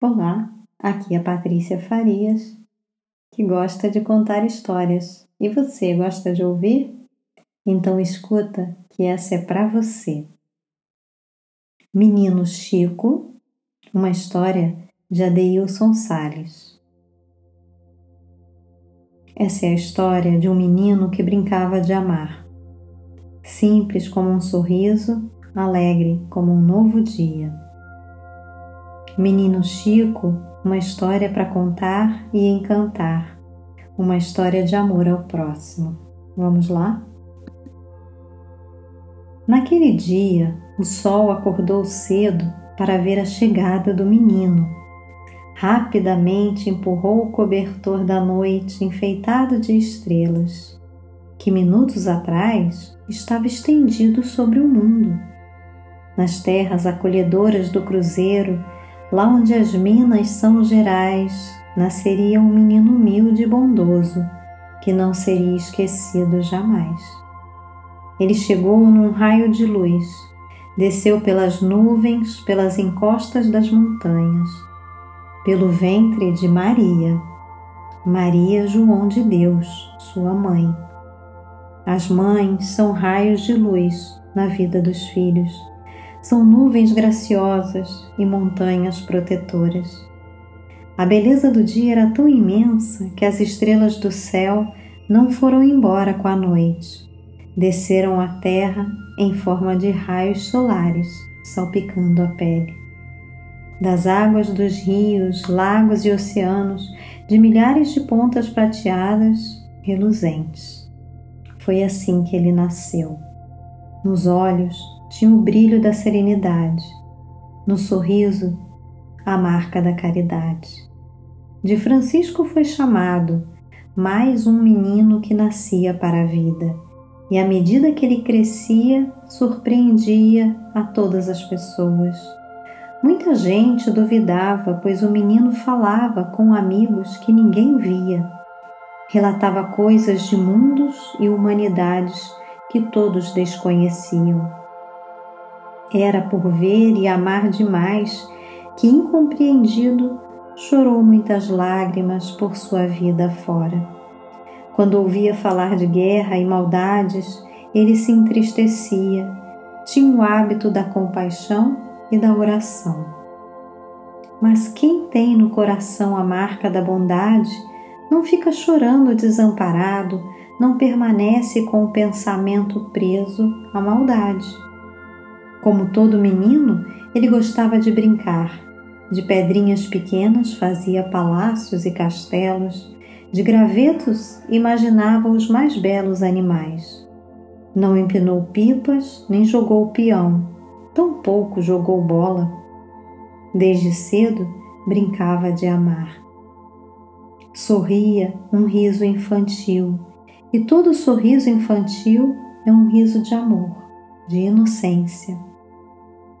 Olá, aqui é Patrícia Farias, que gosta de contar histórias. E você gosta de ouvir? Então escuta que essa é para você. Menino Chico, uma história de Adeilson Salles. Essa é a história de um menino que brincava de amar. Simples como um sorriso, alegre como um novo dia. Menino Chico, uma história para contar e encantar, uma história de amor ao próximo. Vamos lá? Naquele dia, o sol acordou cedo para ver a chegada do menino. Rapidamente empurrou o cobertor da noite enfeitado de estrelas, que minutos atrás estava estendido sobre o mundo. Nas terras acolhedoras do cruzeiro, Lá onde as minas são gerais, nasceria um menino humilde e bondoso, que não seria esquecido jamais. Ele chegou num raio de luz, desceu pelas nuvens, pelas encostas das montanhas, pelo ventre de Maria, Maria João de Deus, sua mãe. As mães são raios de luz na vida dos filhos são nuvens graciosas e montanhas protetoras. A beleza do dia era tão imensa que as estrelas do céu não foram embora com a noite. Desceram à terra em forma de raios solares, salpicando a pele. Das águas dos rios, lagos e oceanos, de milhares de pontas prateadas, reluzentes. Foi assim que ele nasceu. Nos olhos, tinha o brilho da serenidade, no sorriso, a marca da caridade. De Francisco foi chamado mais um menino que nascia para a vida, e à medida que ele crescia, surpreendia a todas as pessoas. Muita gente duvidava, pois o menino falava com amigos que ninguém via. Relatava coisas de mundos e humanidades que todos desconheciam. Era por ver e amar demais que, incompreendido, chorou muitas lágrimas por sua vida fora. Quando ouvia falar de guerra e maldades, ele se entristecia, tinha o hábito da compaixão e da oração. Mas quem tem no coração a marca da bondade não fica chorando desamparado, não permanece com o pensamento preso à maldade. Como todo menino, ele gostava de brincar. De pedrinhas pequenas fazia palácios e castelos, de gravetos imaginava os mais belos animais. Não empinou pipas nem jogou peão, tampouco jogou bola. Desde cedo brincava de amar. Sorria um riso infantil, e todo sorriso infantil é um riso de amor, de inocência.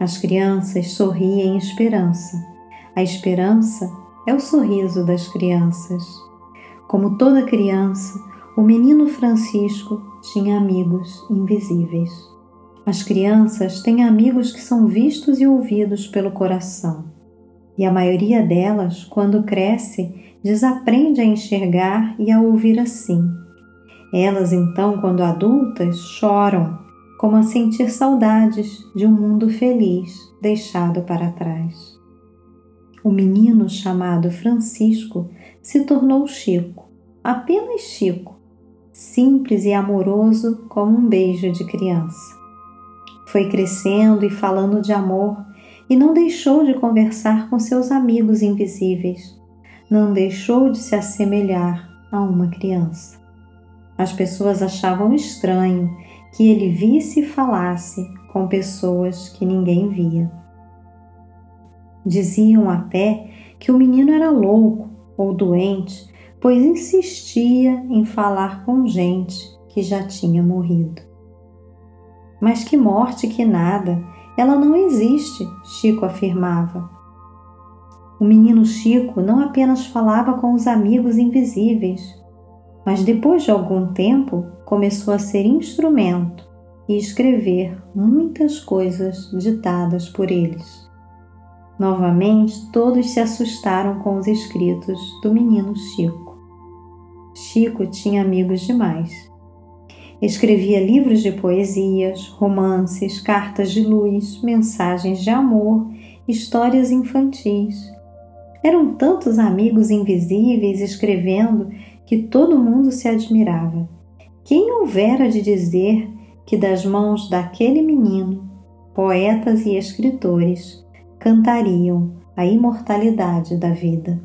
As crianças sorriem em esperança. A esperança é o sorriso das crianças. Como toda criança, o menino Francisco tinha amigos invisíveis. As crianças têm amigos que são vistos e ouvidos pelo coração. E a maioria delas, quando cresce, desaprende a enxergar e a ouvir assim. Elas, então, quando adultas, choram como a sentir saudades de um mundo feliz deixado para trás. O menino chamado Francisco se tornou Chico, apenas Chico, simples e amoroso como um beijo de criança. Foi crescendo e falando de amor e não deixou de conversar com seus amigos invisíveis, não deixou de se assemelhar a uma criança. As pessoas achavam estranho que ele visse e falasse com pessoas que ninguém via. Diziam até que o menino era louco ou doente, pois insistia em falar com gente que já tinha morrido. Mas que morte que nada, ela não existe, Chico afirmava. O menino Chico não apenas falava com os amigos invisíveis, mas depois de algum tempo começou a ser instrumento e escrever muitas coisas ditadas por eles. Novamente, todos se assustaram com os escritos do menino Chico. Chico tinha amigos demais. Escrevia livros de poesias, romances, cartas de luz, mensagens de amor, histórias infantis. Eram tantos amigos invisíveis escrevendo que todo mundo se admirava. Quem houvera de dizer que das mãos daquele menino, poetas e escritores cantariam a imortalidade da vida?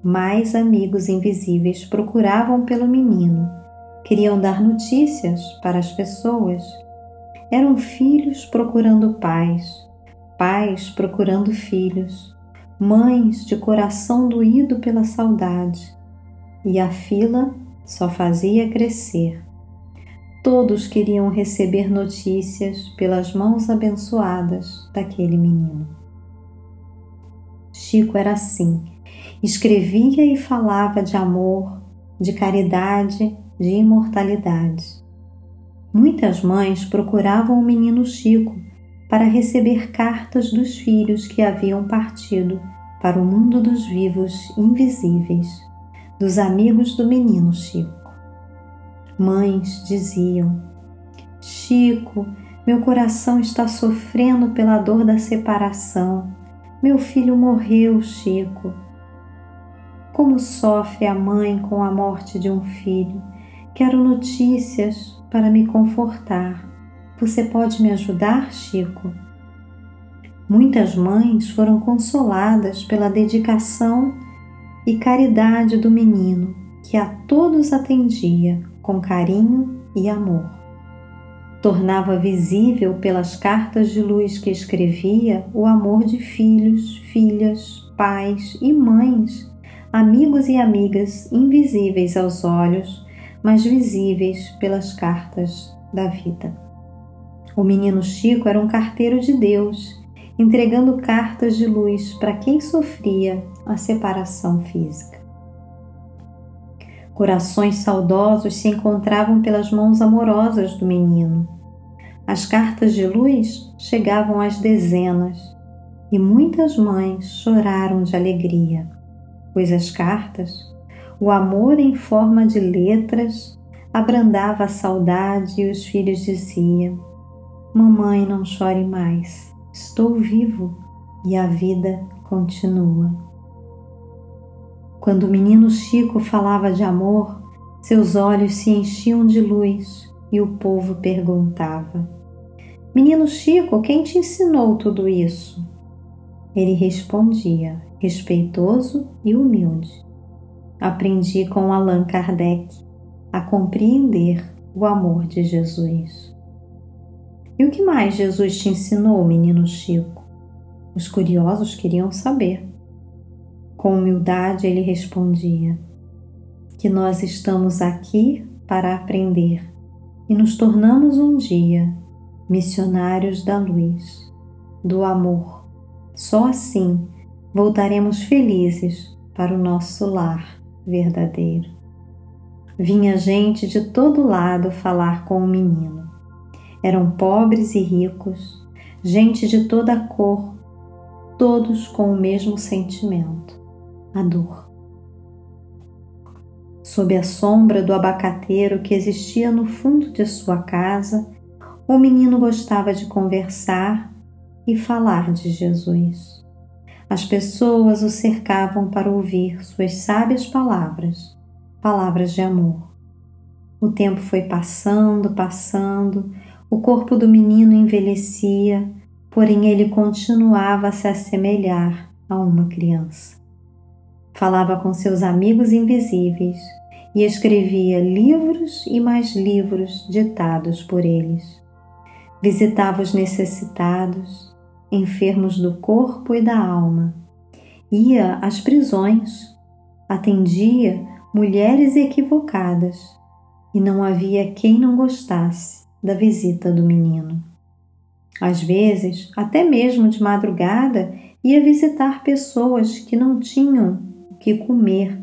Mais amigos invisíveis procuravam pelo menino, queriam dar notícias para as pessoas. Eram filhos procurando pais, pais procurando filhos, mães de coração doído pela saudade, e a fila só fazia crescer. Todos queriam receber notícias pelas mãos abençoadas daquele menino. Chico era assim, escrevia e falava de amor, de caridade, de imortalidade. Muitas mães procuravam o menino Chico para receber cartas dos filhos que haviam partido para o mundo dos vivos invisíveis, dos amigos do menino Chico. Mães diziam: Chico, meu coração está sofrendo pela dor da separação. Meu filho morreu, Chico. Como sofre a mãe com a morte de um filho? Quero notícias para me confortar. Você pode me ajudar, Chico? Muitas mães foram consoladas pela dedicação e caridade do menino, que a todos atendia com carinho e amor. Tornava visível pelas cartas de luz que escrevia o amor de filhos, filhas, pais e mães, amigos e amigas invisíveis aos olhos, mas visíveis pelas cartas da vida. O menino Chico era um carteiro de Deus, entregando cartas de luz para quem sofria a separação física. Corações saudosos se encontravam pelas mãos amorosas do menino. As cartas de luz chegavam às dezenas e muitas mães choraram de alegria, pois as cartas, o amor em forma de letras, abrandava a saudade e os filhos diziam: Mamãe, não chore mais. Estou vivo e a vida continua. Quando o menino Chico falava de amor, seus olhos se enchiam de luz e o povo perguntava: Menino Chico, quem te ensinou tudo isso? Ele respondia, respeitoso e humilde: Aprendi com Allan Kardec a compreender o amor de Jesus. E o que mais Jesus te ensinou, menino Chico? Os curiosos queriam saber. Com humildade ele respondia: Que nós estamos aqui para aprender e nos tornamos um dia missionários da luz, do amor. Só assim voltaremos felizes para o nosso lar verdadeiro. Vinha gente de todo lado falar com o menino. Eram pobres e ricos, gente de toda cor, todos com o mesmo sentimento, a dor. Sob a sombra do abacateiro que existia no fundo de sua casa, o menino gostava de conversar e falar de Jesus. As pessoas o cercavam para ouvir suas sábias palavras, palavras de amor. O tempo foi passando, passando, o corpo do menino envelhecia, porém ele continuava a se assemelhar a uma criança. Falava com seus amigos invisíveis e escrevia livros e mais livros ditados por eles. Visitava os necessitados, enfermos do corpo e da alma. Ia às prisões, atendia mulheres equivocadas e não havia quem não gostasse da visita do menino. Às vezes, até mesmo de madrugada, ia visitar pessoas que não tinham que comer.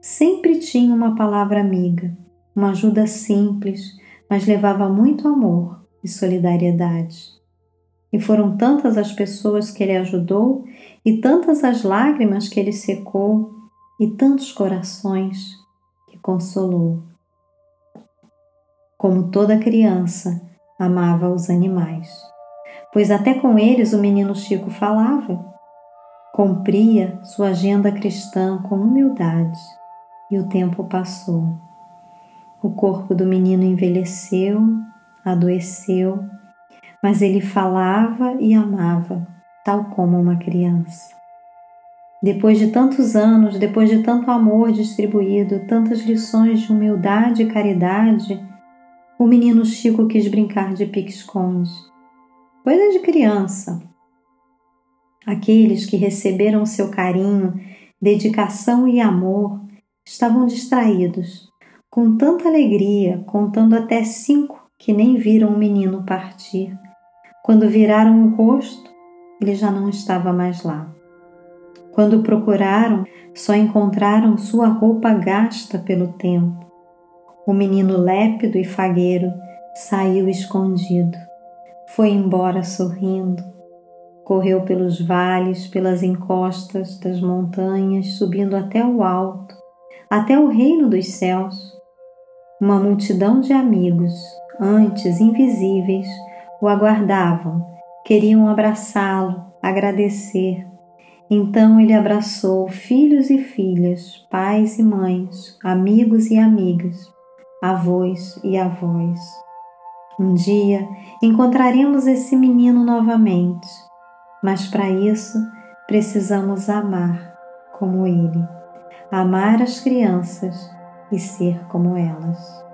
Sempre tinha uma palavra amiga, uma ajuda simples, mas levava muito amor e solidariedade. E foram tantas as pessoas que ele ajudou, e tantas as lágrimas que ele secou, e tantos corações que consolou. Como toda criança, amava os animais, pois até com eles o menino Chico falava. Cumpria sua agenda cristã com humildade, e o tempo passou. O corpo do menino envelheceu, adoeceu, mas ele falava e amava, tal como uma criança. Depois de tantos anos, depois de tanto amor distribuído, tantas lições de humildade e caridade, o menino Chico quis brincar de pique-esconde. Coisa de criança. Aqueles que receberam seu carinho, dedicação e amor estavam distraídos, com tanta alegria, contando até cinco que nem viram o menino partir. Quando viraram o rosto, ele já não estava mais lá. Quando procuraram, só encontraram sua roupa gasta pelo tempo. O menino lépido e fagueiro saiu escondido. Foi embora sorrindo. Correu pelos vales, pelas encostas das montanhas, subindo até o alto, até o reino dos céus. Uma multidão de amigos, antes invisíveis, o aguardavam, queriam abraçá-lo, agradecer. Então ele abraçou filhos e filhas, pais e mães, amigos e amigas, avós e avós. Um dia encontraremos esse menino novamente, mas para isso precisamos amar como ele, amar as crianças e ser como elas.